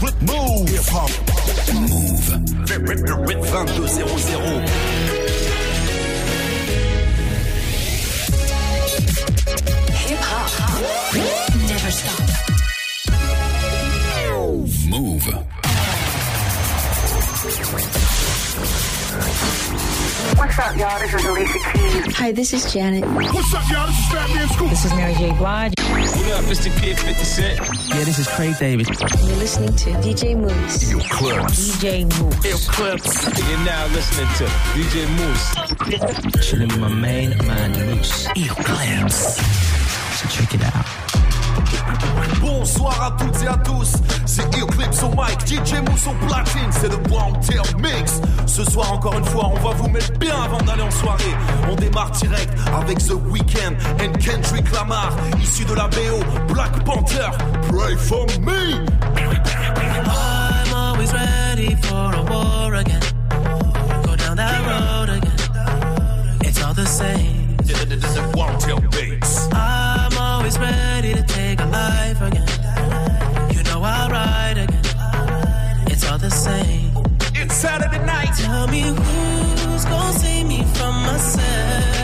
Move. Move. 2200. Hip hop. Never stop. Move. What's up, y'all? Alicia. Hi, this is Janet. What's up, y'all? This is Fat Man Scoop. This is Mary J. Blige. What up, it's the kid 50 Cent. Yeah, this is Craig David. You're listening to DJ Mouss. Yo, clubs. DJ Mouss. Ill Clips. You're now listening to DJ Mouss. Chilling with my main man, Mouss. Eclipse. So check it out. Bonsoir à toutes et à tous, c'est Eclipse au mic, DJ Mousse au platine, c'est le Brown Tail Mix. Ce soir encore une fois, on va vous mettre bien avant d'aller en soirée. On démarre direct avec The Weeknd and Kendrick Lamar, issu de la BO Black Panther. Pray for me. I'm always ready for a war again. Go down that road again. It's all the same. The Brown Tail Bass. Always ready to take a life again. You know I'll ride again. It's all the same. It's Saturday night. Tell me who's gonna save me from myself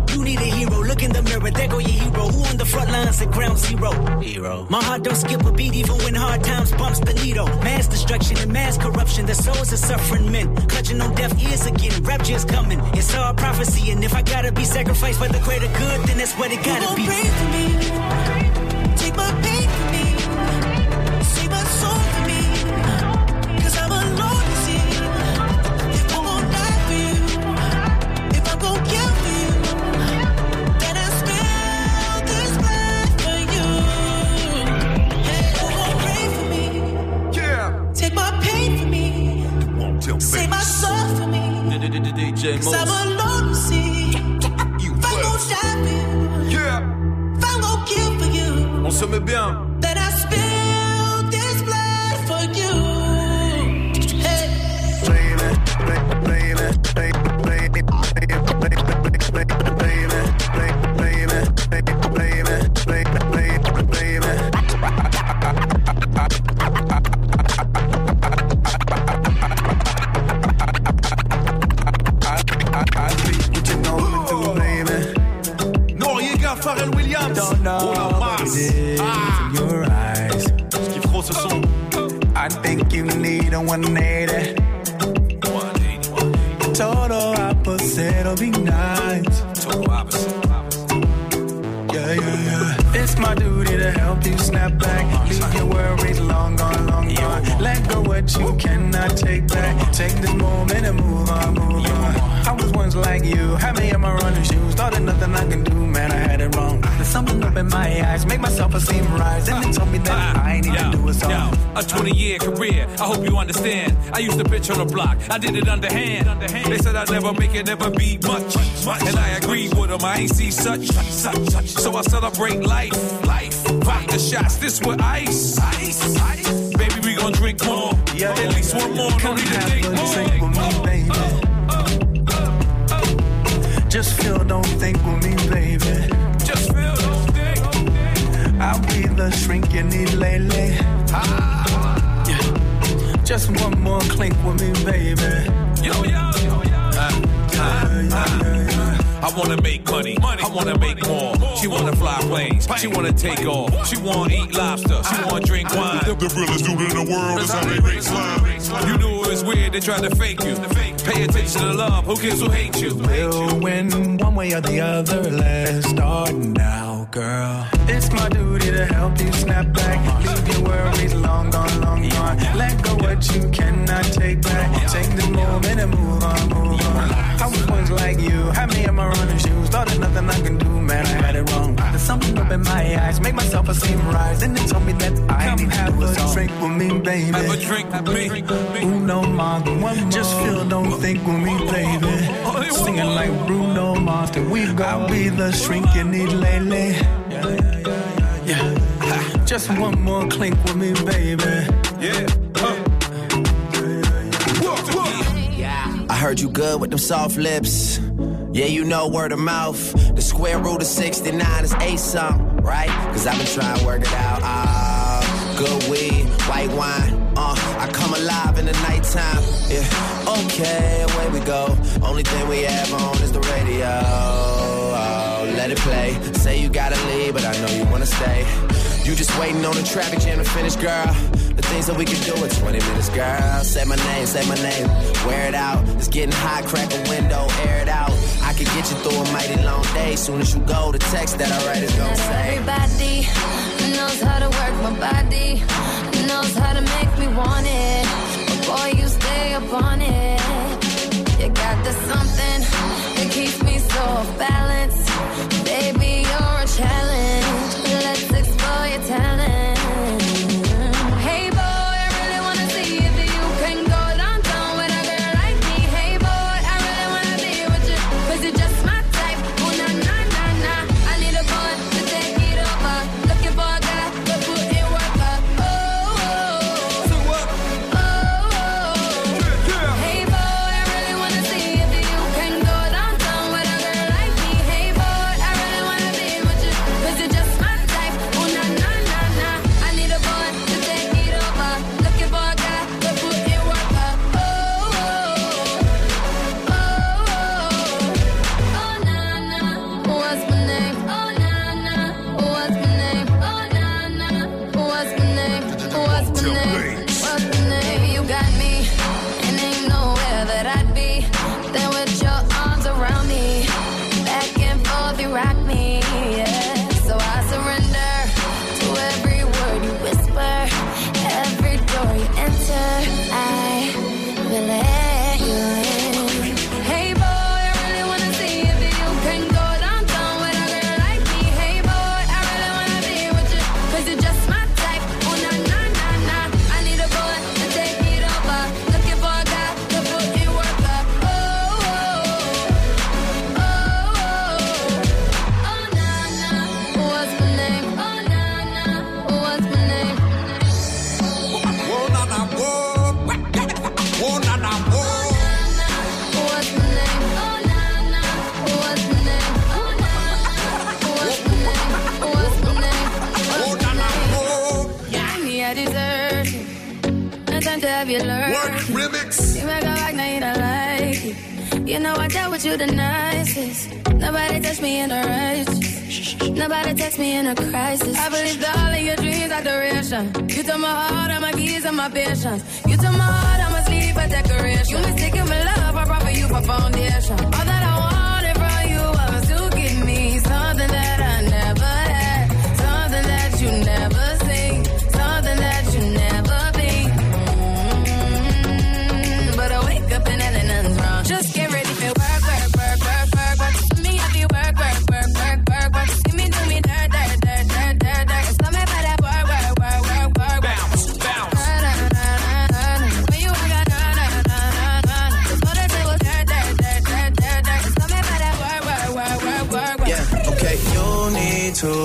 You need a hero. Look in the mirror, there go your hero. Who on the front lines at ground zero? Hero. My heart don't skip a beat even when hard times bumps the needle. Mass destruction and mass corruption. The souls of suffering men. Clutching on deaf ears again. Rapture's coming. It's all prophecy. And if I gotta be sacrificed for the greater good, then that's what it gotta be. pray for me? Take my pain DJ Cause I'm Moose. alone to see. You If I'm gon' clubs. die for you, Yeah. if I'm gon' kill for you. On se met bien. 180. Total opposite will be nice. Yeah, yeah, yeah. It's my duty to help you snap back. Leave your worries long gone, long gone. Let go what you cannot take back. Take this moment and move on, move on. I was once like you, had me in my running shoes. Thought that nothing I can do, man, I had it wrong. Up in my eyes, make myself esteem rise. And they told me that ah, I need to do it so. Yo, a 20 year career, I hope you understand. I used to bitch on the block, I did it underhand. They said I'd never make it, never be much. And I agreed with them, I ain't see such. So I celebrate life, life. Vodka shots, this with ice. Ice, ice. Baby, we gon' drink more. Yeah. At least one more, Come need to think more. drink with me. Just feel, don't think with me, baby. I'll be the shrink you need lately. Yeah. Just one more clink with me, baby. Yo, yo, yo, yo. I wanna make money, money. I wanna make more. She wanna fly planes. She wanna take off. She wanna eat lobster. She wanna drink wine. The, the realest dude in the world is how they make slime. You know it's weird. They try to fake you. Pay attention to love. Who cares who hates you? We'll win one way or the other. Let's start now, girl. It's my duty to help you snap back. Leave your worries long gone, long gone. Let go what you cannot take back. Take the moment and move on, move on. I was once like you, had me in my running shoes. Thought there's nothing I can do, man, I had it wrong. There's something up in my eyes, make my self-esteem rise. And they told me that I Come need to have do a a song. drink with me, baby. Have a drink with me. Uno más, just feel, don't think with me, baby. Singing like Bruno Mars, that we gon' be the shrink you need lately. Yeah, just one more clink with me, baby. Yeah. Uh. I heard you good with them soft lips. Yeah, you know word of mouth. The square root of 69 is eight something, right? Cause I've been trying to work it out. Ah, good weed, white wine. Uh, I come alive in the nighttime. Yeah, okay, away we go. Only thing we have on is the radio. Oh, let it play. Say you gotta leave, but I know you wanna stay. You just waiting on the traffic jam to finish, girl. The things that we can do in 20 minutes, girl. Say my name, say my name. Wear it out. It's getting hot, crack a window, air it out. I can get you through a mighty long day. Soon as you go, the text that I write is gonna say. Everybody knows how to work my body, knows how to make me want it. Boy, you stay up on it. You got the something that keeps me so off balance. Baby, you're a challenge. You the nicest. Nobody touched me in a righteous. Nobody text me in a crisis. I believed all of your dreams are duration. You took my heart, all my keys, and my patience. You took my heart, I'm asleep for decoration. You mistaken my love, I brought for you for foundation.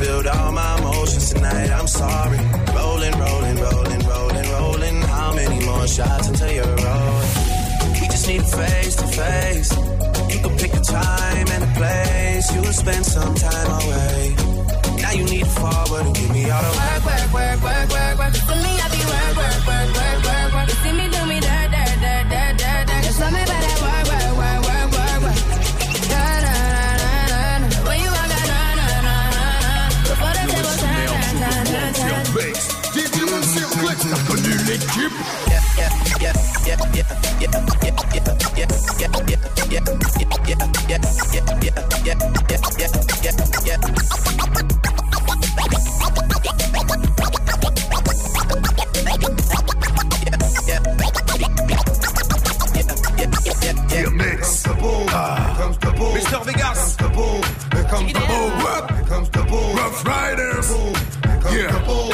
spilled all my emotions tonight. I'm sorry. Rolling, rolling, rolling, rolling, rolling. How many more shots until you're rolling? We just need face to face. You can pick a time and a place. You'll spend some time away. Now you need to forward and give me all the work, work, work, work, work, work. For me, I be work, work, work, work, work, work. You see me. T'as connu l'équipe. Mr. Vegas, here comes the boom, here comes the boom, rough riders. Boom.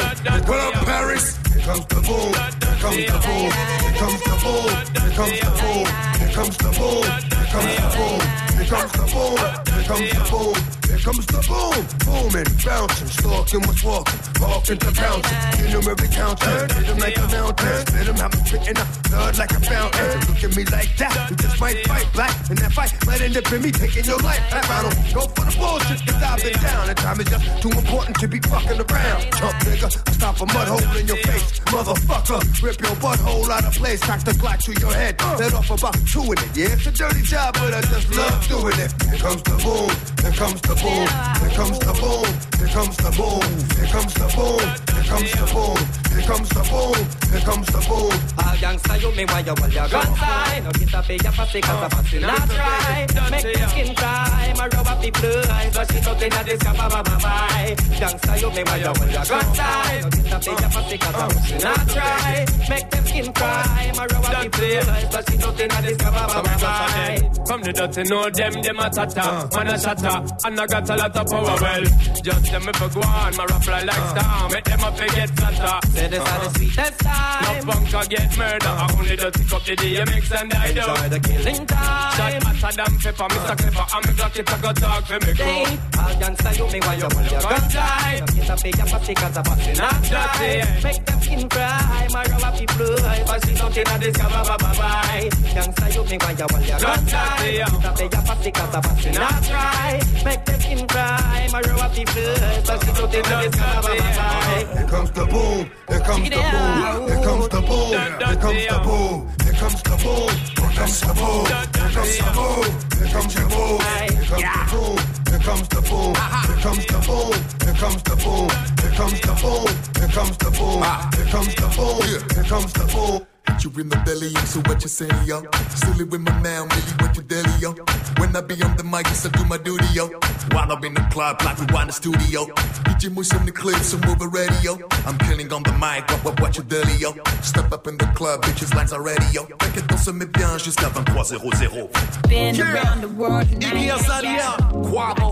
What up, Paris? Here comes the boom. Here comes the boom. Here comes the boom. Here comes the boom. Here comes the boom. Here comes the boom. Here comes the boom. Here comes the boom. Here comes the boom. Booming, bouncing, stalking what's walking, walking to bouncing. You know every counter, hit him like a mountain. Let him have me spitting up blood like a fountain. Look at me like that, you just might fight back. And that fight might end up in me taking your life. I don't go for the bullshit, cause I've been down. And time is just too important to be fucking around. Chump nigga, stop a mud hole in your face. Motherfucker, rip your butthole out of place. Cock the Glock to your head. Let off about two in it. Yeah, it's a dirty job, but I just love doing it. Here comes the boom. Here comes the boom. Here comes the boom. Here comes the boom. Here comes the boom. Here comes the boom. Here comes the boom. Here comes the boom. All gangsta you me why you want your gun? Side No get a big a pussy cause a pussy not try Make the skin cry. My rub up the fly So she out inna this yabba ba ba bye Gangsta you me why you want your gun? Side No get a big a pussy cause a pussy oh. not try Make them skin cry. My rub up the fly So she out inna this yabba ba ba bye From the dirty know them, them a tata uh. Man a shatter, and I got a lot of power well. Just them if I go on, my rap fly like uh. star. Make them fi get Santa. Say this uh-huh. are the sweetest time. No bunker get murder. I only do tick up the DMX and I do. Enjoy the killing time. Shot matter than pepper. Uh-huh. Mr. Clipper, I'm a Glocky to go for me. Hey, all gangsta you me while you pull your gun tight. It's a big up pussy cause I'm busting up tight. Make them skin cry. My rubber people. I see nothing I discover. Bye bye bye. Gangsta you me while you pull your gun tight. It's a big up pussy cause I'm busting up tight. Make them skin cry. My rubber people. I see nothing I discover. Bye bye bye. Ba ba bye Here comes the boom. Here comes the boom. Here comes the boom. Here comes the boom. Here comes the boom. Here comes the boom. Here comes the boom. Here comes the boom. Here comes the boom. Here comes the boom. Here comes the boom. Here comes the boom. Here comes the boom. Here comes the boom. Here comes the boom. Hit you in the belly, so what you say, yo? Silly with my man, really what you deli, yo? When I be on the mic, yes, I do my duty, yo. While I'm in the club, like we want the studio. DJ Mouss on the clip, so move it ready, yo. I'm killing on the mic, what, what, what you deli, yo? Step up in the club, bitches, lines are ready, yo. T'inquiète, on se met bien jusqu'à 23.00. Been around the world and I ain't got I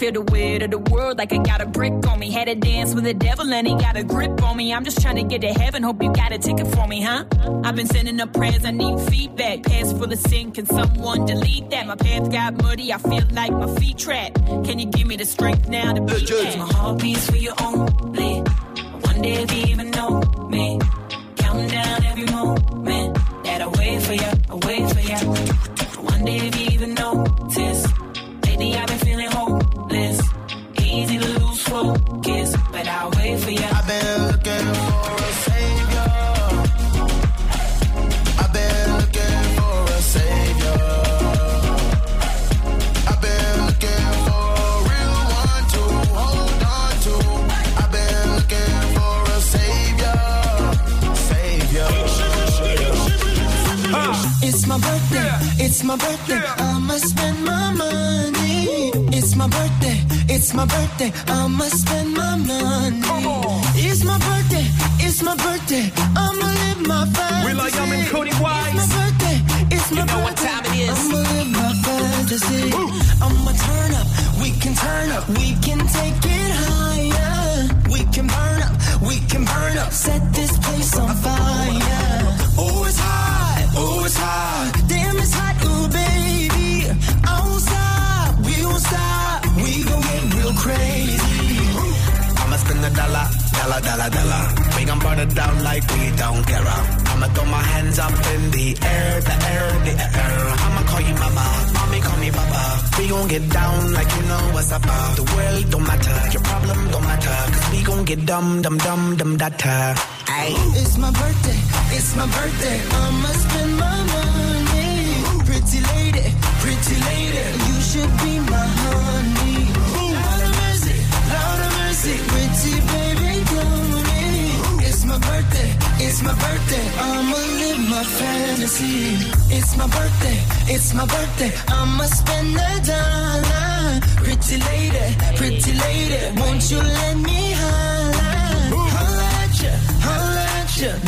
Feel the weight of the world like I got a brick on me. Had to dance with the devil and he got a grip on me. I'm just trying to get to heaven, hope you got a ticket for me, huh? I've been sending up prayers, I need feedback. Past full of sin, can someone delete that? My path got muddy, I feel like my feet trapped. Can you give me the strength now to beat that? My heart beats for you only. One day if you even know me. Counting down every moment that I wait for you, I wait for you. One day if you even notice. Birthday, I'ma spend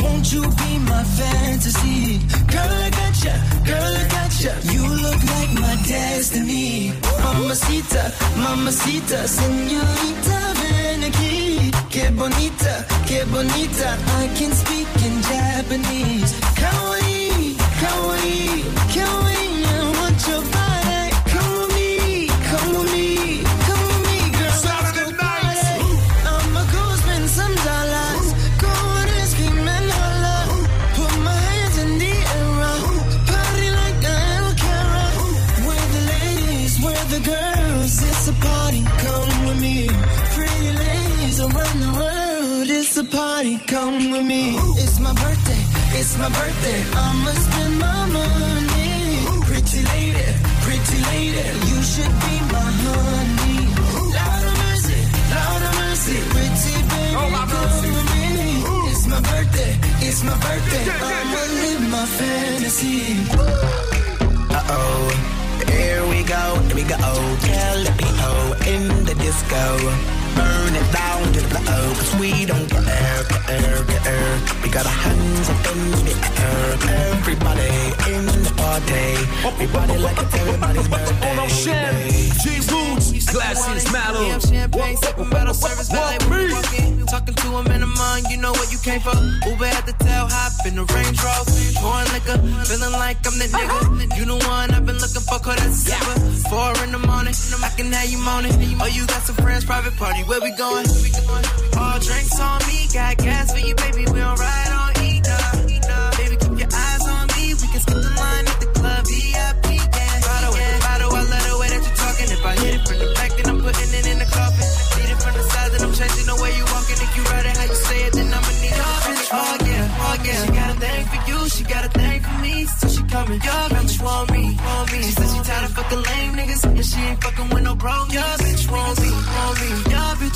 Won't you be my fantasy? Girl, I got ya, girl, I got ya. You look like my destiny. Mamacita, mamacita, señorita, ven aquí. Que bonita, que bonita. I can speak in Japanese. Kawaii, kawaii, kawaii. I want your body. With me. It's my birthday. It's my birthday. I'ma spend my money. Pretty lady, pretty lady, you should be my honey. Lord of mercy, Lord of mercy, pretty baby, come with me. It's my birthday, it's my birthday. I'ma live my fantasy. Uh oh, here we go, here we go. Tell the people in the disco. Burn it down to the floor, cause we don't care, care, care. We got our hands up in the air. Everybody in the party. Everybody like it's everybody's birthday. On enchaîne, J Roots, Classics Mallow. Damn champagne, sipping metal service valet when you walk. Talking to him in the mind, you know what you came for. Uber at the tail, hop in the Range Rover. Pouring liquor, feeling like I'm the nigga. You the one I've been looking for, cause that's a zipper. Four in the morning, I can have you moaning. Oh, you got some friends, private party, where we going? All drinks on me, got gas for you, baby. We don't ride on E. Baby, keep your eyes on me. We can skip the line at the club, VIP, yeah. Bottle the bottle, I love the way that you're talking. If I hit it from the back, then I'm putting it in the coffin. Beat it from the side, then I'm changing the way you walking. If you ride it how you say it, then I'ma need your bitch. Oh yeah, oh yeah. She got a thing for you, she got a thing for me. So she coming, your bitch want me, want me. She said she tired of fucking lame niggas, and she ain't fucking with no broke. Your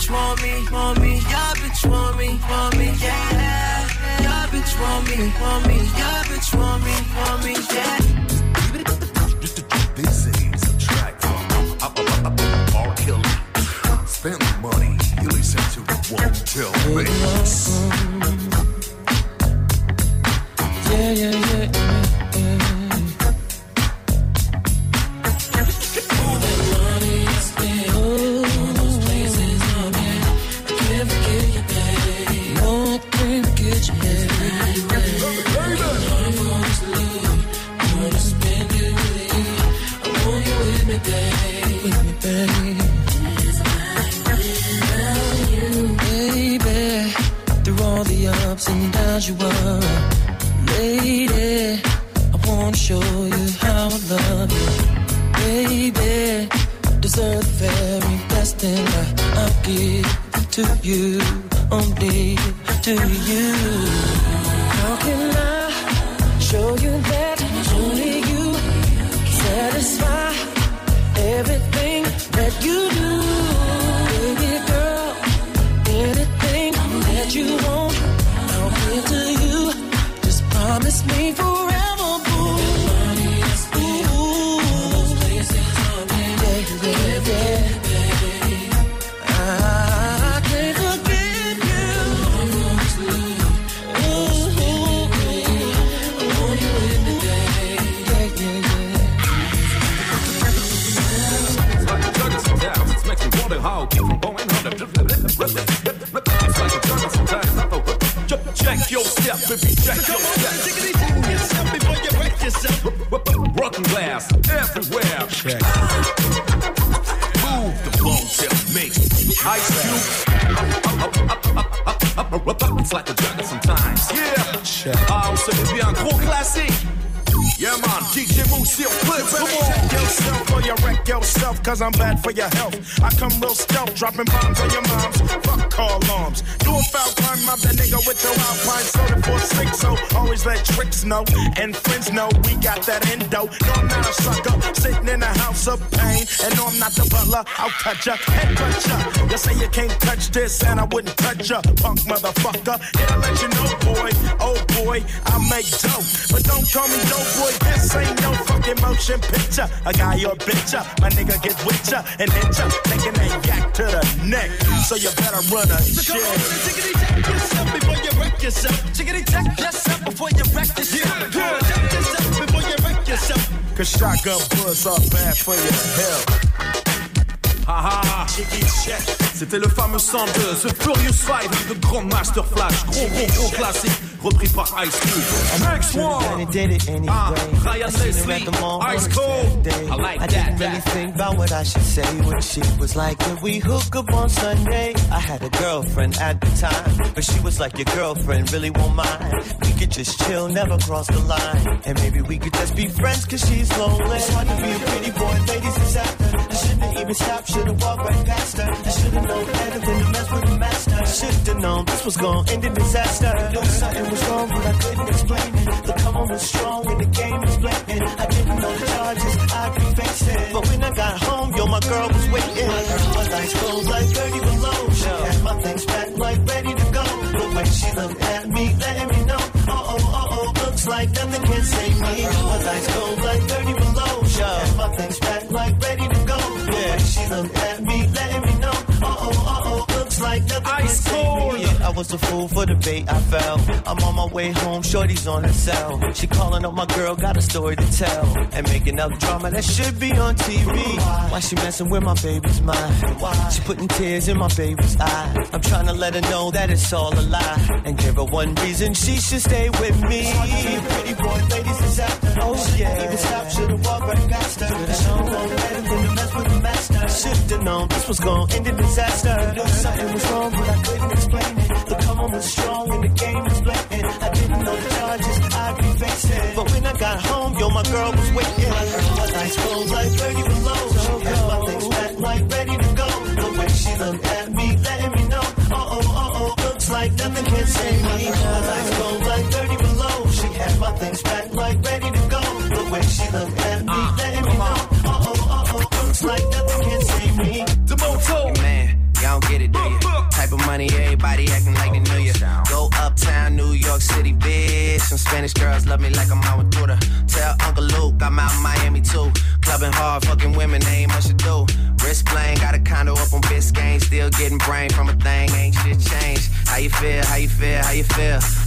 want me, want me. Your bitch want me, want me, yeah. Your bitch want me, want me. Your bitch want me, want me, yeah. Cause I'm bad for your health. I come real stealth, dropping bombs on your moms. Fuck call alarms. Do a foul crime, mob that nigga with your alpine soda for six. So always let tricks know and friends know we got that endo. No, I'm not a sucker, sitting in a house of pain. And no, I'm not the butler, I'll touch ya, head touch ya. You say you can't touch this, and I wouldn't touch ya, punk motherfucker. Yeah, I let you know, boy, boy, I make dope. But don't call me dope boy, this ain't no fucking motion picture. A guy or bitch ya, my nigga get with ya and hit ya, taking that yak to the neck. So you better run a So shit. come on and tickety check yourself before you wreck yourself. Tickety check yourself before you wreck yourself. Check yourself before you wreck yourself. Cause shotgun bullets are bad for your health. Haha, C'était le fameux son de The Furious Five avec de Grandmaster Flash. Gros, gros, gros classique. Repris par Ice Cube. Next one. Ah, Ryan Leslie. Ice Cold. I like I that. didn't really think about what I should say when she was like, Can we hook up on Sunday? I had a girlfriend at the time, but she was like, Your girlfriend really won't mind. We could just chill, never cross the line. And maybe we could just be friends cause she's lonely. It's hard to be a pretty boy, ladies is after. Even stop, should've walked right past her. I should've known better than to mess with the master. Should've known this was gonna end in disaster. Knew something was wrong, but I couldn't explain it. The on was strong and the game was blatant. I didn't know the charges, I could face it. But when I got home, yo, my girl was waiting. My girl was ice cold like 30 below. She had my things packed like ready to go. The way she looked at me, letting me know. Uh oh, uh oh, looks like nothing can save me. Was ice cold like 30 below. She had my things packed like ready way she at me, letting me know. Uh oh, uh oh, looks like nothing save me. Yeah, I was a fool for the bait, I fell. I'm on my way home, shorty's on her cell. She calling up my girl, got a story to tell. And making up drama that should be on TV. Why she messing with my baby's mind? Why she putting tears in my baby's eye. I'm trying to let her know that it's all a lie. And give her one reason she should stay with me. Pretty boy, ladies is after. Oh yeah. Even stop, should've walked right past her. Should've known Should've known this was gonna end in disaster. Knew something was wrong, but I couldn't explain it. The on was strong and the game was blatant. I didn't know the charges, I could face it. But when I got home, yo, my girl was waiting. My ice cold like 30 below. Had my things packed like ready to go. The way she looked at me, letting me know. Uh oh, uh oh, looks like nothing can save me. Was ice cold like 30 below. She had my things packed like ready to go. The way she looked moto. Man, y'all don't get it, do you? Type of money, everybody acting like they knew you. Go uptown, New York City, bitch. Some Spanish girls love me like I'm out with. Tell Uncle Luke I'm out in Miami too. Clubbing hard, fucking women, they ain't much to do. Wrist playing, got a condo up on Biscayne. Still getting brain from a thing, ain't shit changed. How you feel, how you feel, how you feel?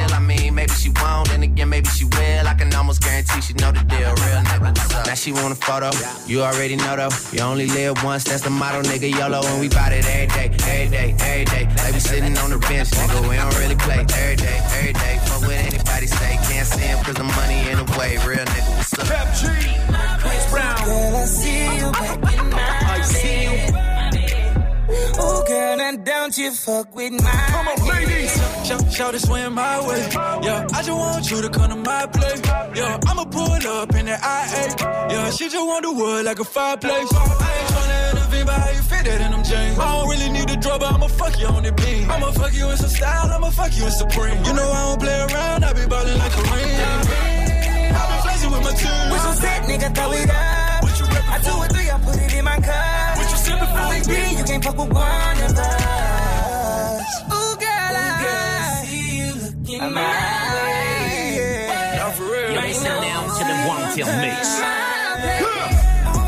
I mean, maybe she won't, then again, maybe she will. I can almost guarantee she know the deal. Real nigga, what's up? Now she want a photo. You already know though. You only live once, that's the motto, nigga. YOLO, and we bout it every day, every day, every day. Like we sitting on the bench, nigga. We don't really play every day, every day. Fuck what anybody say. Can't see him cause the money in the way. Real nigga, what's up? Pep G. Chris Brown. Girl, I see you back in I see you. Oh, girl, and don't you fuck with my Come on, ladies. Shout, shout it swim my way. Yeah, I just want you to come to my place. Yeah, I'ma pull up in the IA. Yeah, she just want the wood like a fireplace. I ain't tryna intervene, but how you fit that in them jeans? I don't really need a drug, but I'ma fuck you on the beam. I'ma fuck you in some style, I'ma fuck you in supreme. You know I don't play around, I be ballin' like a ring. I been flexing with my team. With some set, nigga, throw it up. I do it Baby, you can't fuck with one of us. Ooh, girl, I see you looking my way. Not for real. You're listening now to the One Till Mix. Ooh,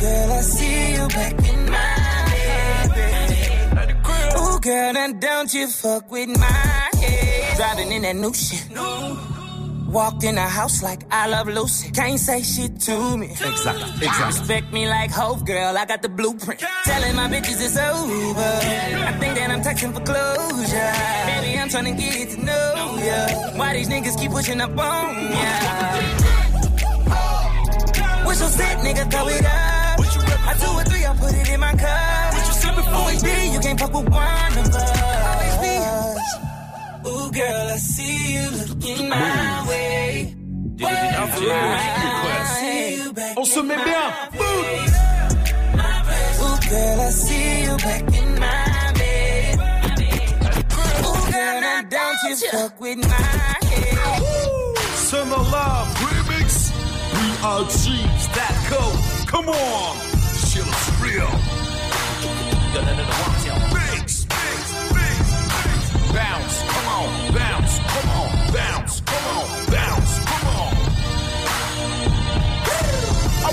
girl, I see you back in my bed. Ooh, girl, now don't you fuck with my head. Driving in that new shit. Walked in the house like I love Lucy. Can't say shit to me. Exactly, exactly. Respect me like Hope, girl. I got the blueprint. Telling my bitches it's over. I think that I'm texting for closure. Baby, I'm trying to get to know ya. Why these niggas keep pushing up on ya? What's your set, nigga? Throw it up. I do a three, I put it in my cup. What you sipping for? Always be, you can't fuck with one of us. Always girl, I see you looking my way. On se met bien. Ooh, girl, I see you back in my bed. Ooh, girl, now don't you fuck with my head. Summer Love Remix. We are G's that go. Come on. Shit is real. Mix, mix, mix, Bounce, come on, bounce, come on, bounce, come on, bounce,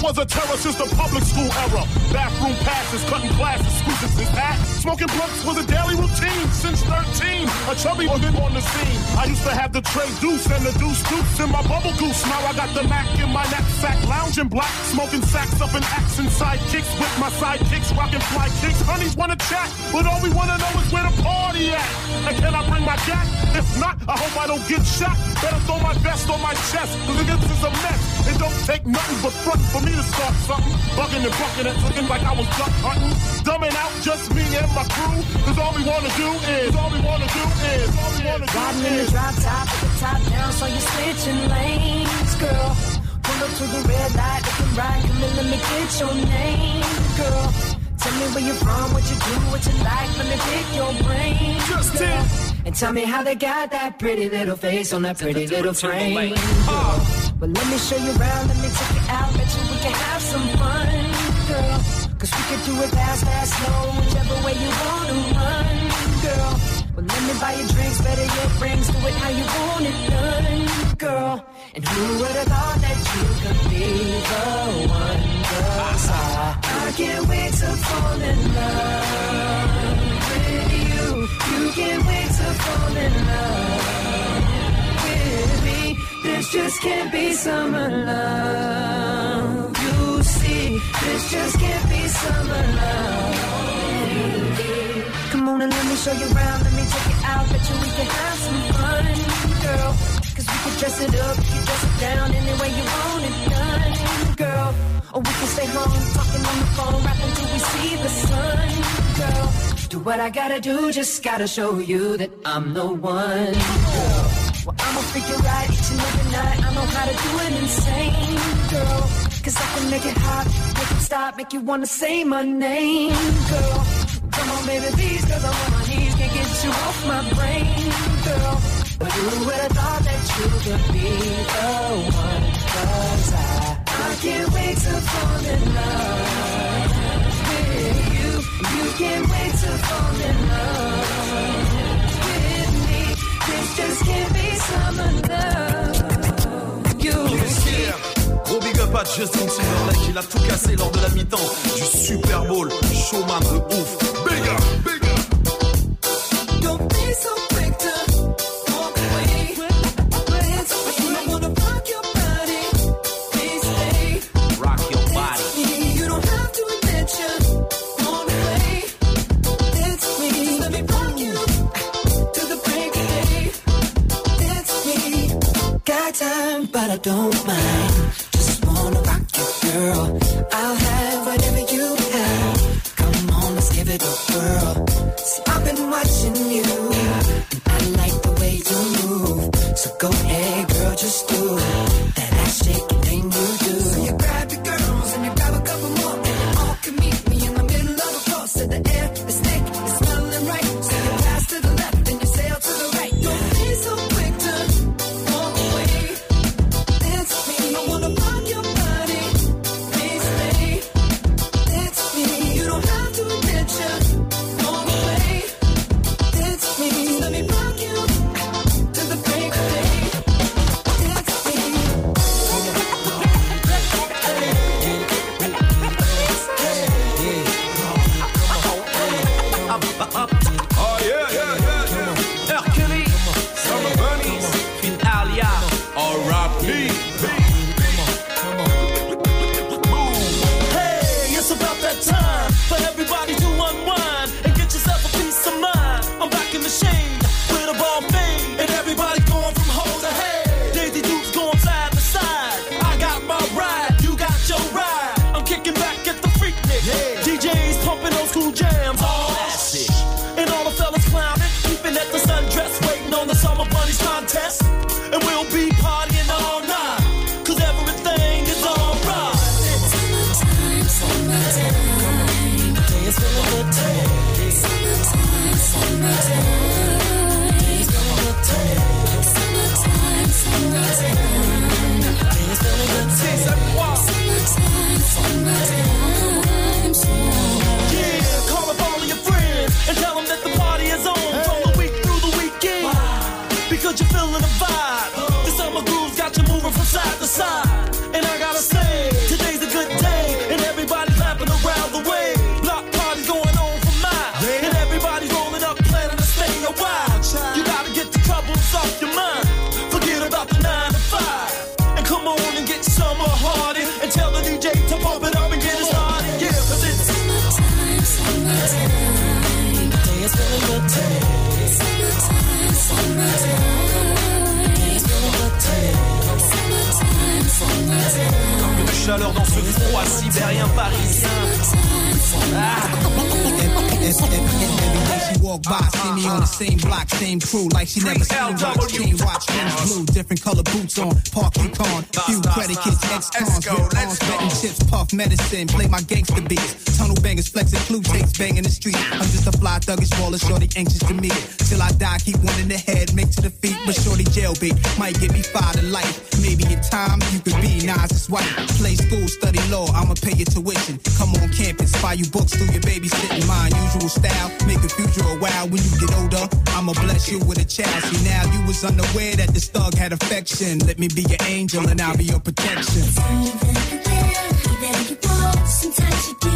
was a terror since the public school era. Bathroom passes, cutting classes, squeezing his hat. Smoking blunts was a daily routine since 13. A chubby woman on the scene. I used to have the tray deuce and the deuce deuce in my bubble goose. Now I got the Mac in my knapsack, lounging black, smoking sacks up in axe and sidekicks with my sidekicks, rocking fly kicks. Honeys wanna chat, but all we wanna know is where the party at. And can I bring my gat? If not, I hope I don't get shot. Better throw my vest on my chest, cause this is a mess. It don't take nothing but front for me to start something. Bugging and bucking and looking like I was duck hunting. Dumbing out just me and my crew. Cause all we wanna do is, all we wanna do is, all we wanna do Riding in the drop top with the top down, so you're switching lanes, girl. Pull up to the red light, looking right, come and let me get your name, girl. Tell me where you're from, what you do, what you like, let me pick your brain, just girl. And tell me how they got that pretty little face on that pretty little frame. girl. Well, let me show you around, let me take you out, bet you we can have some fun, girl. Cause we can do it fast, fast, slow, whichever way you wanna run, girl. Well, let me buy you drinks, better yet, rings, do it how you want it done, girl. And who would have thought that you could be the one, girl? I, can't wait to fall in love with you. You can't wait to fall in love. This just can't be summer love. You see, this just can't be summer love. Come on and let me show you around, let me take you out, bet you we can have some fun, girl. Cause we can dress it up, we can dress it down any way you want it done, girl. Or we can stay home, talking on the phone, rapping till we see the sun, girl. Do what I gotta do, just gotta show you that I'm the one, girl. Well, I'ma figure out each and every night, I know how to do it insane, girl. Cause I can make it hot, make it stop, make you wanna say my name, girl. Come on, baby, please, cause I'm on my knees, can't get you off my brain, girl. But who would have thought that you could be the one? Cause I, I can't wait to fall in love with you. You can't wait to fall in love Justin Timberlake, il a tout cassé lors de la mi-temps du Super Bowl. Showman de ouf. Big up, big up. I don't mind. like she never seen watch. Chain watch, blue, different color boots on. Parking con, few credit kids, ex-cons, rip arms, betting chips, puff medicine. Play my gangster beats. Tunnel bangers, flexing Clue tapes, banging the street. I'm just a fly thuggish baller, shorty anxious to meet. Till I die, keep one in the head, make to the feet. But shorty jailbait, might get me fired to life time, you could be Nas's wife, white. Play school, study law, I'ma pay your tuition. Come on campus, buy you books, do your babysitting. My unusual style, make the future a while. When you get older, I'ma bless you with a child. See, now you was unaware that this thug had affection. Let me be your angel and I'll be your protection. Sometimes you get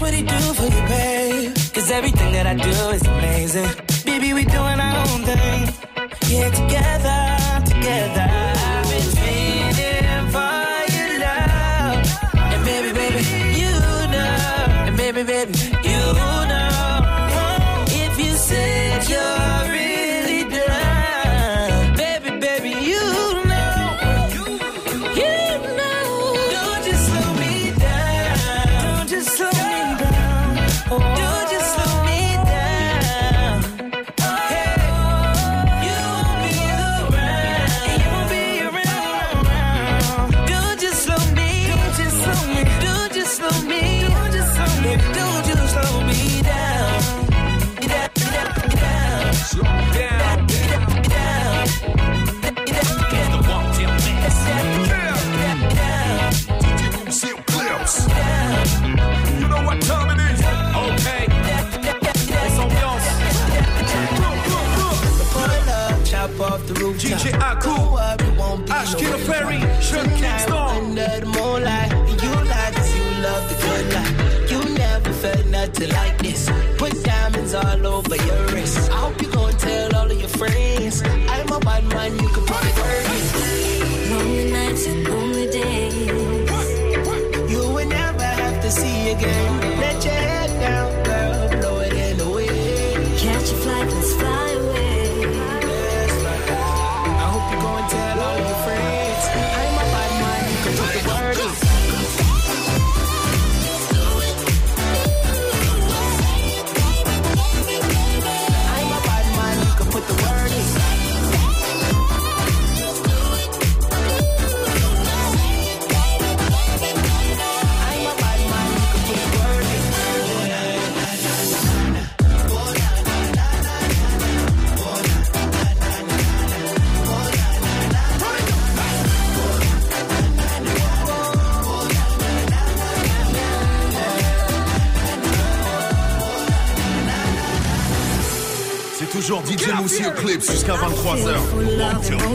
What he do for you, babe. Cause everything that I do is amazing. Baby, we doing our own thing. Yeah,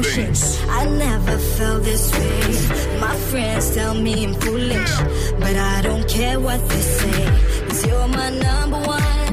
I never felt this way. My friends tell me I'm foolish, but I don't care what they say. Cause you're my number one.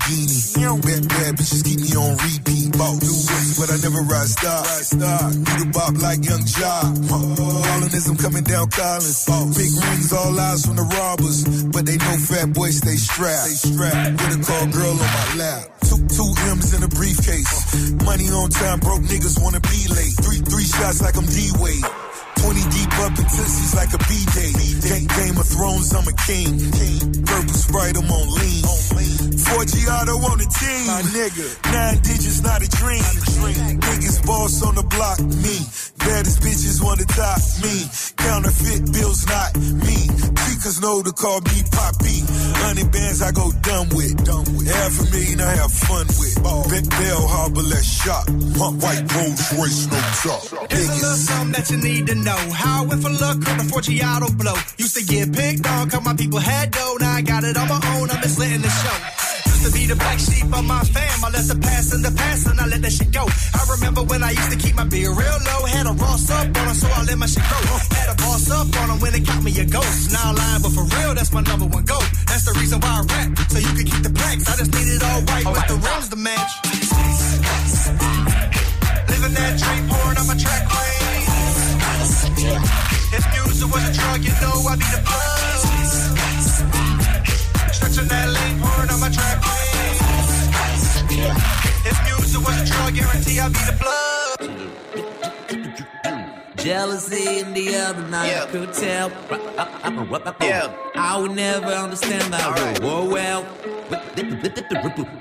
Lamborghini. Bad, bad bitches keep me on repeat. Bought new whips, but I never ride stock. Need a bop like Young Joc. Callinism coming down Collins. Big rings, all eyes from the robbers. But they know fat boys stay strapped. With a call girl on my lap. Two, two M's in a briefcase. Money on time, broke niggas wanna be late. Three, three shots like I'm D-Wade. 20 deep up in Tootsie's like a B-Day. Game, Game of Thrones, I'm a king. Purple Sprite, I'm on lean. 4G auto on the team. My nigga. Nine digits, not a dream. Biggest boss on the block, me. Baddest bitches wanna top me. Counterfeit bills, not me. Chicas know to call me Poppy. Hundred bands I go dumb with. dumb Half a million I have fun with. Bet Bal Harbour, let's shop. White Rolls Royce, no top. Here's a little something that you need to know. How I went for luck on the Fortunato blow. Used to get picked on, cause my people had dough. Now I got it on my own, I'm just letting it show. Used to be the black sheep of my fam. I let the past in the past and I let that shit go. I remember when I used to keep my beer real low. Had a Ross up on her, so I let my shit go. Had a boss up on her when it got me a ghost. Now lying, but for real, that's my number one goal. That's the reason why I rap, so you can keep the plaques. I just need it all white with the rims the match. Living that dream, pouring on my track lane. If music was a drug, you know I'd be the plug. Stretching that lane, pouring on my track lane. If music was a drug, guarantee I'd be the plug. Jealousy in the other night, I could tell. Yeah. I would never understand that. Whoa, well.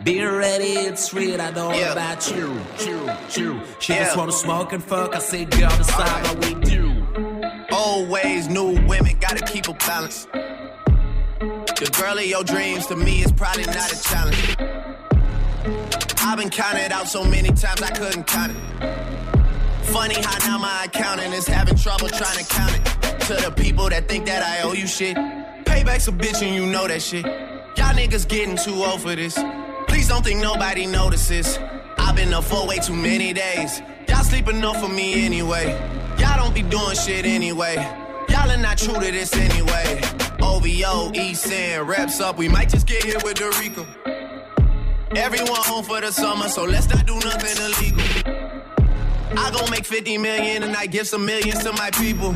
Be ready, it's real. I know Yeah. about you. Chew, chew. She Yeah. just wanna smoke and fuck. I say, girl, decide what we do. Always new women, gotta keep a balance. The girl of your dreams to me is probably not a challenge. I've been counted out so many times I couldn't count it. Funny how now my accountant is having trouble trying to count it. To the people that think that I owe you shit. Payback's a bitch and you know that shit. Y'all niggas getting too old for this. Please don't think nobody notices. I've been up for way too many days. Y'all sleep enough for me anyway. Y'all don't be doing shit anyway. Y'all are not true to this anyway. OVO, East End, reps up. We might just get hit with Dorico. Everyone home for the summer, so let's not do nothing illegal. I gon' make 50 million and I give some millions to my people.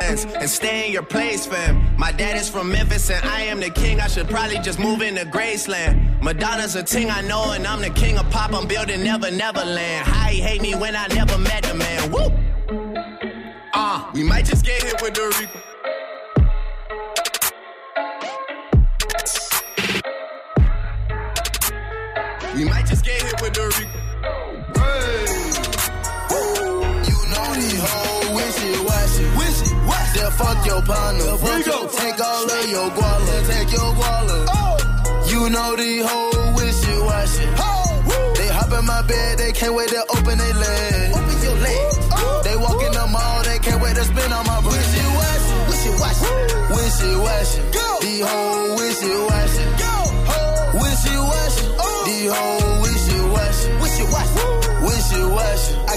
and stay in your place, fam. My dad is from Memphis and I am the king. I should probably just move into Graceland. Madonna's a ting I know, and I'm the king of pop. I'm building Never Neverland. How he hate me when I never met the man. Woo! Uh, we might just get hit with Dorico. We might just get hit with Dorico. You know these hoes wishy washy. Fuck your partner. Fuck your, take all of your guala. Take your guala. Oh. You know the whole these hoes wishy washy. They hop in my bed. They can't wait to open their legs. Open your legs. Oh. They walk in the mall. They can't wait to spin on my wishy washy. Wishy washy. Wishy washy. These hoes wishy washy. Wishy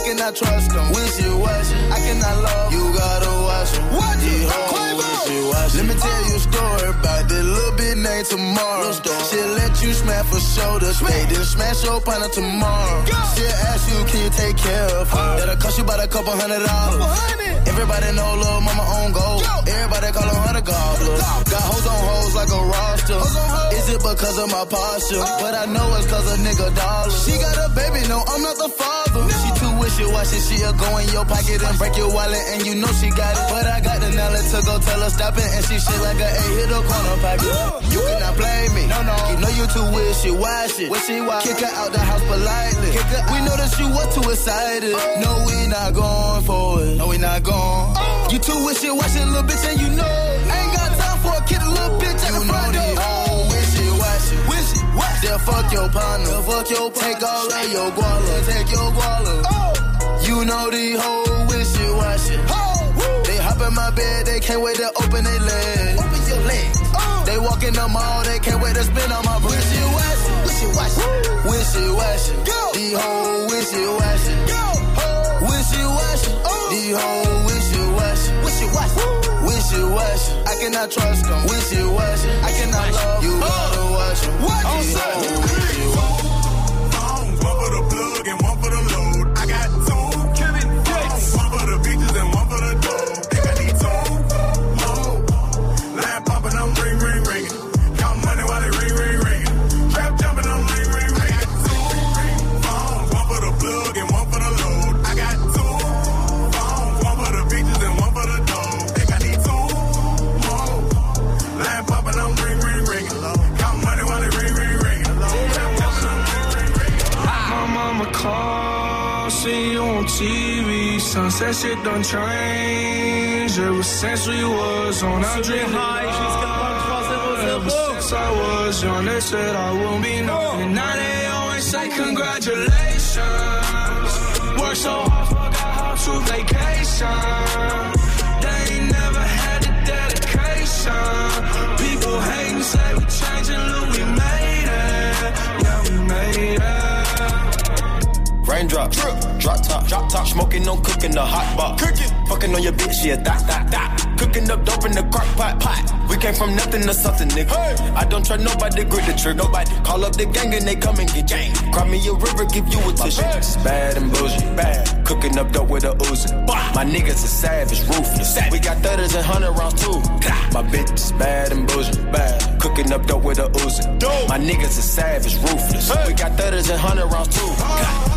cannot trust them. Wishy washy. I cannot love. You gotta watch them. What hoes wishy washy. Let me tell you a story about this little bit named tomorrow. She'll let you smash for shoulders. They then smash your partner tomorrow. She'll ask you, can you take care of her? That'll cost you about a couple hundred dollars. Everybody know little mama on gold. Everybody call her the gobbler. Got hoes on hoes like a roster. Is it because of my posture? But I know it's cause a nigga dollar. She got a baby, no, I'm not the father. She too wishy washy, she'll go in your pocket and break your wallet, and you know she got it. But I got the knowledge to go tell her stop it, and she shit like a A hit her corner pocket. You cannot blame me, no, no. You know you too wishy washy. Wishy washy. Kick her out the house politely. We know that you was too excited. No, we not going for it. No, we not going. Oh. You too wishy washy, little bitch, and you know. Ain't got time for a kid, a little bitch at the front door. Oh, wishy washy, wishy washy. They'll fuck your partner, They'll fuck your partner. take all of your guala, take your guala. Oh. You know these hoes wishy washy. Oh, they hop in my bed, they can't wait to open their legs. Open your legs. They walk in the mall, they can't wait to spin on my brain. Wishy washy, wishy washy, wishy washy. These hoes wishy washy. Washy, these hoes wishy washy. Wishy washy, wishy washy. I cannot trust them. Wishy washy, I cannot love. You gotta watch them. These oh, hoes wishy Sunset shit done changed ever since we was on our dream high. Ever since I was young, they said I won't be nothing. Now they always say congratulations. Work so hard, forgot how to vacation. They ain't never had the dedication. People hate and say we changing, look, we made it. Yeah, we made it. Raindrops, drop top, drop top, smoking, no cooking, the hot pot. Cooking, fucking on your bitch, yeah, that, that, that. Cooking up dope in the crock pot, pot. We came from nothing to something, nigga. I don't try nobody, grip the trigger. Nobody call up the gang and they come and get gang. Cry me a river, give you a tissue. Bad and bougie, bad. Cooking up dope with a Uzi. My niggas are savage, ruthless. We got thudders and hundred rounds too. My bitch is bad and bougie, bad. Cooking up dope with a Uzi. My niggas are savage, ruthless. We got thudders and hundred rounds too.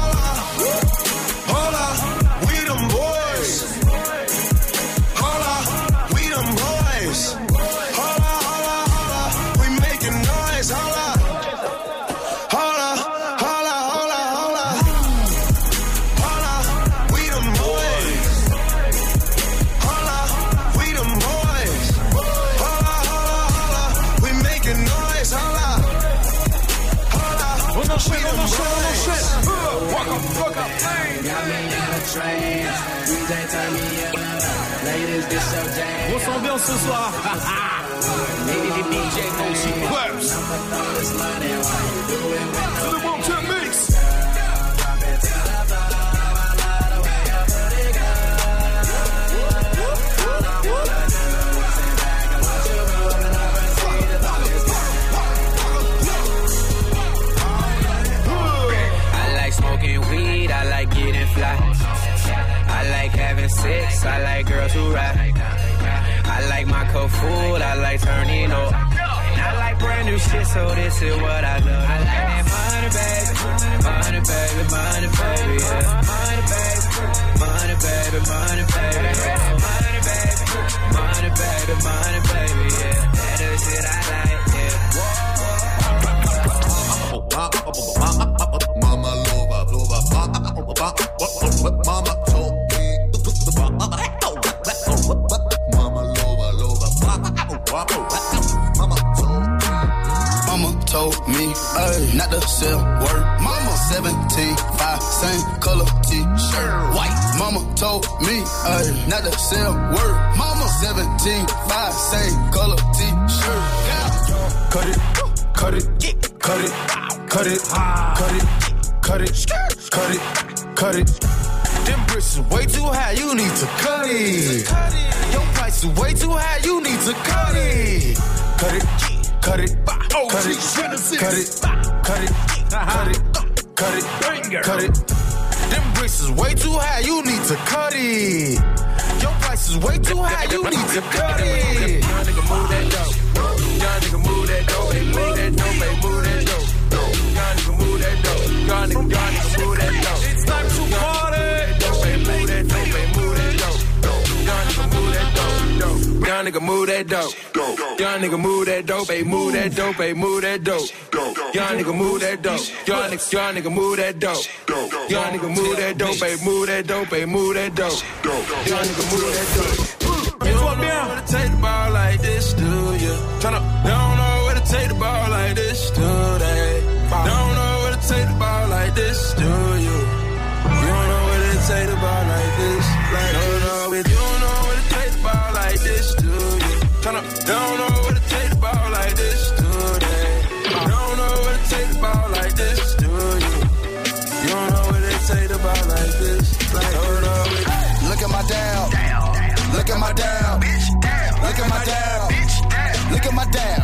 Grosse ambiance ce soir. I like getting fly. I like having sex. I like girls who ride. I like my cold food, I like turning up. And I like brand new shit, so this is what I love. I like that money, baby, money, baby, money, baby, yeah. Money, baby, money, baby, money, baby, yeah. Money, baby, money, baby, money, baby, yeah. That is shit I like, yeah. Mama mama me, not to sell word. Mama 17, 5, same color t-shirt, white. Mama told me, ayy, not to sell word. Mama 17, 5, same color t-shirt. Cut it, cut it, cut it, cut it, cut it, cut it, cut it, cut it. Them bricks is way too high, you need to cut it. Your price is way too high, you need to cut it. Cut it, cut it, cut it, cut it, cut it, cut it, cut it, cut it. Them bricks is way too high, you need to cut it. Your price is way too high, you need to cut it. Young nigga move that dope. Young nigga move that dope. Hey, move that dope. Hey, move that nigga move that dope. Young nigga move that dope. Hey, move that dope. Hey, move that dope. Young nigga move that dope. Young nigga, young nigga move that dope. Young nigga move that dope. Hey, move that dope. Hey, move that dope. Young nigga move that dope. You don't know where to take the ball like this, don't know where to take the ball like this? Don't know where to take the ball like this, do you? You don't know where to take the ball like this, like. Look at my down. Look at my down. Look at my down. Look at my.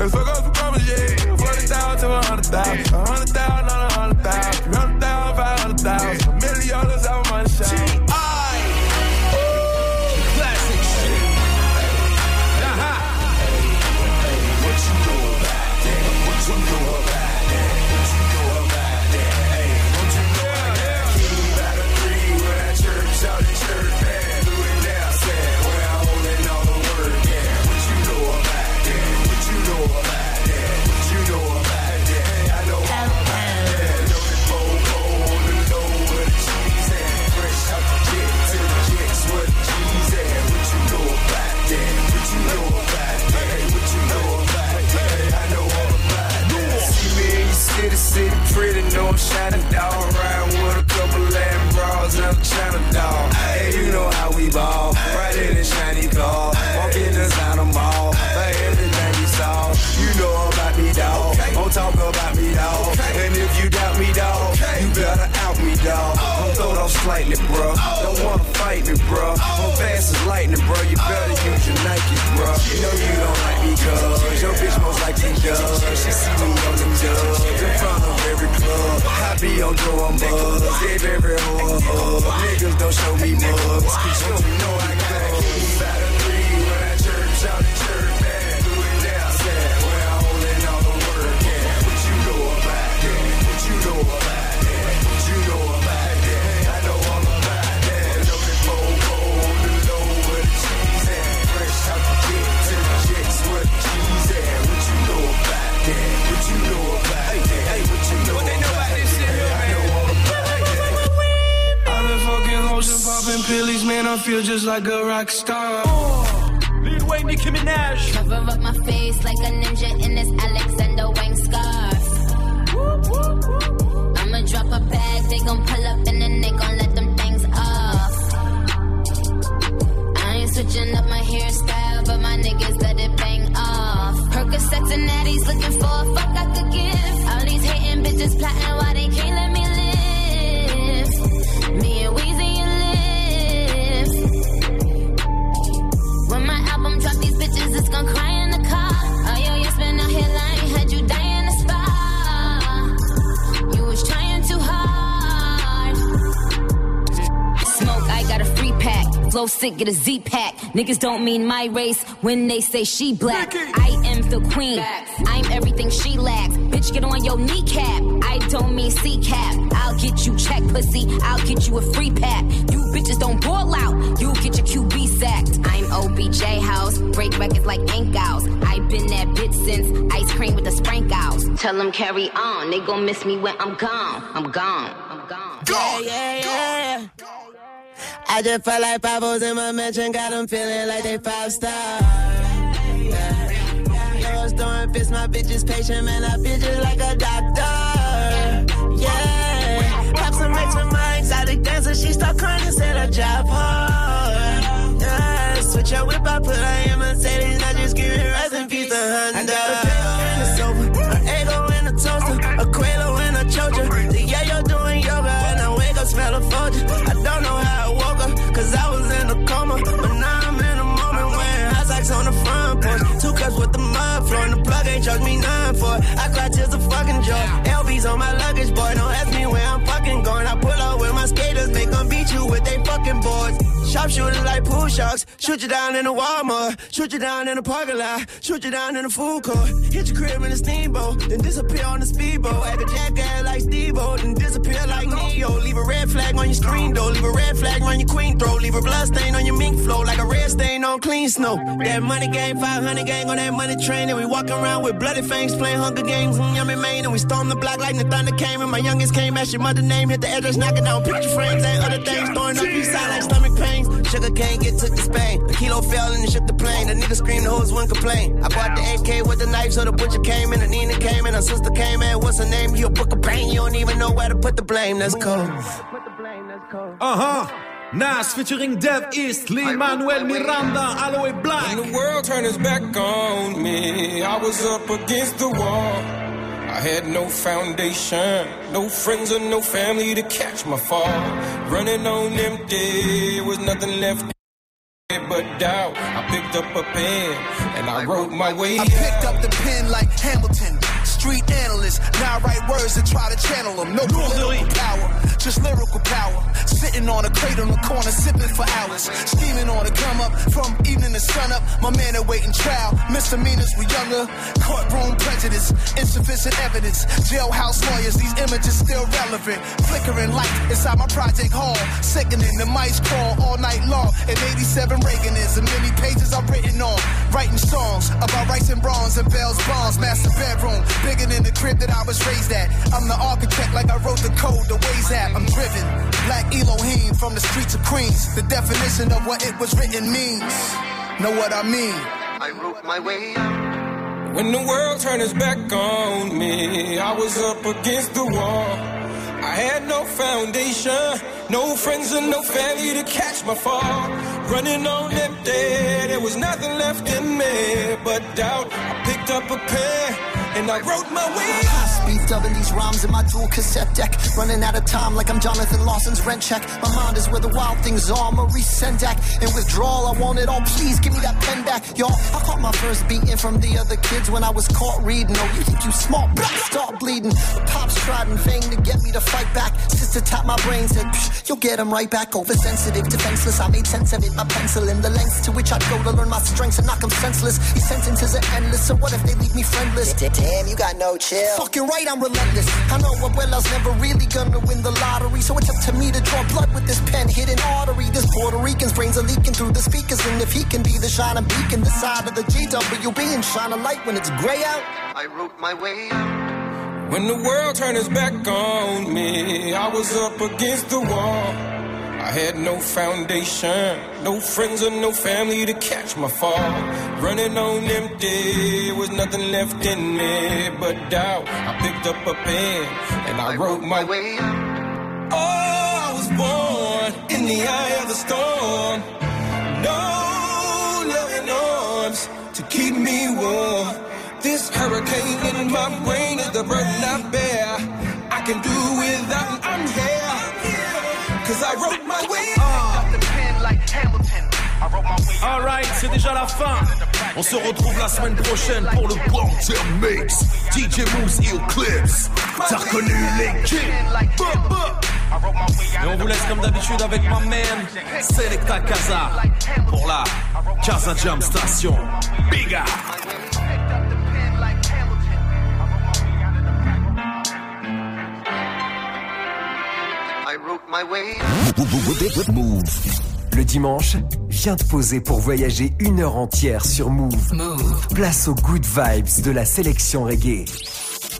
And fuck off for coming, yeah. 40,000 to 100,000. Most. She see me on them dubs. In front of every club. I be on drum buzz. Give every hug. Niggas don't show me mugs. Cause you know I got keys and popping pillies, man. I feel just like a rock star. Lil Wayne, Nicki Minaj. Cover up my face like a ninja in this Alexander Wang scarf. I'ma drop a bag, they gon' pull up and then they gon' let them things off. I ain't switching up my hairstyle, but my niggas let it bang off. Percocets and Natties looking for a fuck I could give. All these hating bitches plotting why they can't let Oh, Flow sick, get a Z pack. Niggas don't mean my race when they say she black. I am the queen. I'm everything she lacks. Bitch, get on your kneecap. I don't mean C cap. I'll get you check pussy. I'll get you a free pack. You bitches don't ball out. You get your QB sacked. I'm OBJ house. Break records like ink owls. I've been that bitch since ice cream with the sprinkles. Tell them carry on. They gon' miss me when I'm gone. I'm gone. I'm gone. Yeah, yeah, yeah. I just felt like Pablo's in my mansion, got them feeling like they five star. Fits my bitches patient, man. I feel just like a doctor. Yeah. Have some mates with my exotic dancer, she start crying and said I drive hard. Yeah. Switch your whip, I put her in Mercedes, now just give it rest in peace to Honda. Fucking joy. LB's on my luggage, boards. Sharpshooters like pool sharks. Shoot you down in the Walmart. Shoot you down in the parking lot. Shoot you down in the food court. Hit your crib in a steamboat. Then disappear on the speedboat. Act a jackass like Steve-O. Then disappear like Neo. Leave a red flag on your screen door. Leave a red flag on your queen throw. Leave a blood stain on your mink flow. Like a red stain on clean snow. That money game, 500 gang on that money train. And we walking around with bloody fangs playing Hunger Games mm, in Yummy Maine. And we storm the block like the thunder came. And my youngest came, ask your mother name. Hit the address, knocking down picture frames and other things. Throwing up side like stomach pains. Sugar cane get took to Spain. A kilo fell and it shook the plane. The nigga screamed, the hoes wouldn't complain. I bought the AK with the knife, so the butcher came in. And Nina came in, her sister came in. What's her name? You a book of pain. You don't even know where to put the blame. That's cold. Uh huh. Nas featuring Dave East, Lin-Manuel Miranda, Aloe Blacc. When the world turned its back on me, I was up against the wall. I had no foundation, no friends or no family to catch my fall. Running on empty, was nothing left but doubt. I picked up a pen and I wrote my way I picked up the pen like Hamilton. Street analyst, now I write words and try to channel them. No political power, just lyrical power. Sitting on a crate on the corner, sipping for hours. Scheming on the come up from evening to sun up. My man awaiting trial. Misdemeanors were younger. Courtroom prejudice, insufficient evidence. Jailhouse lawyers, these images still relevant. Flickering light inside my project hall. Sickening, the mice crawl all night long. And 87 Reagan is, and many pages I've written on. Writing songs about rice and bronze and bells, bonds. Master bedroom, bigger than the crib that I was raised at. I'm the architect like I wrote the code, the Waze app. I'm driven. Black Elohim from the streets of Queens. The definition of what it was written means. Know what I mean? I wrote my way When the world turned its back on me, I was up against the wall. I had no foundation, no friends and no family to catch my fall. Running on empty, there was nothing left in me but doubt. I picked up a pen and I wrote my way High speed dubbing these rhymes in my dual cassette deck. Running out of time like I'm Jonathan Larson's rent check. My mind is where the wild things are. Maurice Sendak. In withdrawal, I want it all. Please give me that pen back. Y'all, I caught my first beating from the other kids when I was caught reading. Oh, you think you smart? But start bleeding. The pops tried in vain to get me to fight back. Sister tapped my brain, said, you'll get him right back. Oversensitive, defenseless. I made sense of it. My pencil in the lengths to which I'd go to learn my strengths and knock knock 'em senseless. These sentences are endless. So what if they leave me friendless? Damn, you got no chill. Fucking right, I'm relentless. I know Abuela's never really gonna win the lottery, so it's up to me to draw blood with this pen, hidden artery. This Puerto Rican's brains are leaking through the speakers, and if he can be the shining beacon, the side of the GWB and shine a light when it's gray out. I wrote my way out. When the world turned its back on me, I was up against the wall. I had no foundation, no friends or no family to catch my fall. Running on empty, was nothing left in me but doubt. I picked up a pen and I wrote my way out. Oh, I was born in the eye of the storm. No loving arms to keep me warm. This hurricane in my brain is the burden I bear. I can do without. Cause I wrote my way Alright, c'est déjà la fin. On se retrouve la semaine prochaine pour le Quarter Mix. DJ Moose Eclipse. T'as reconnu l'équipe. Et on vous laisse comme d'habitude avec ma man, Selecta Casa, pour la Casa Jam Station. Big up! My way Move. Le dimanche, viens te poser pour voyager une heure entière sur Move. Place aux good vibes de la sélection reggae.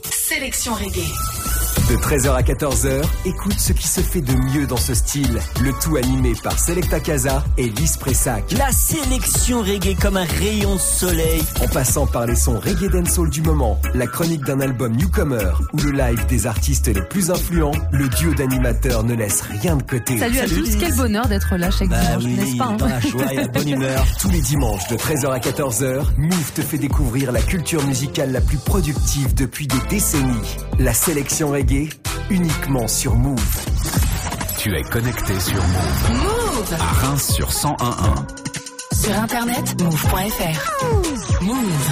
Sélection reggae. De 13h à 14h, écoute ce qui se fait de mieux dans ce style. Le tout animé par Selecta Casa et Lise Pressac. La sélection reggae comme un rayon de soleil. En passant par les sons reggae dancehall du moment, la chronique d'un album newcomer ou le live des artistes les plus influents, le duo d'animateurs ne laisse rien de côté. Salut, à tous, quel bonheur d'être là chaque dimanche, n'est-ce pas hein dans la joie et la bonne humeur. Tous les dimanches de 13h à 14h, Move te fait découvrir la culture musicale la plus productive depuis des décennies. La sélection reggae, uniquement sur Move. Tu es connecté sur Move. Move À Reims sur 1011. Sur internet, move.fr. Move.